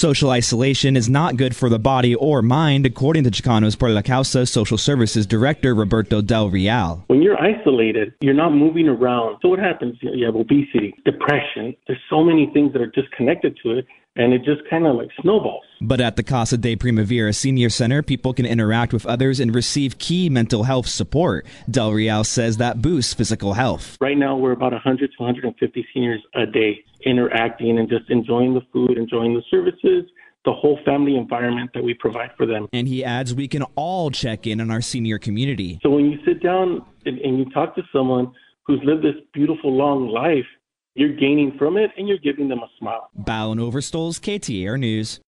Social isolation is not good for the body or mind, according to Chicanos por la Causa Social Services Director Roberto Del Real. When you're isolated, you're not moving around. So what happens? You have obesity, depression. There's so many things that are just connected to it and it just kind of like snowballs. But at the Casa de Primavera Senior Center, people can interact with others and receive key mental health support. Del Real says that boosts physical health. Right now, we're about 100 to 150 seniors a day interacting and just enjoying the food, enjoying the services, the whole family environment that we provide for them. And he adds we can all check in on our senior community. So when you sit down and, and you talk to someone who's lived this beautiful long life, you're gaining from it and you're giving them a smile. Balin Overstolz, KTAR News.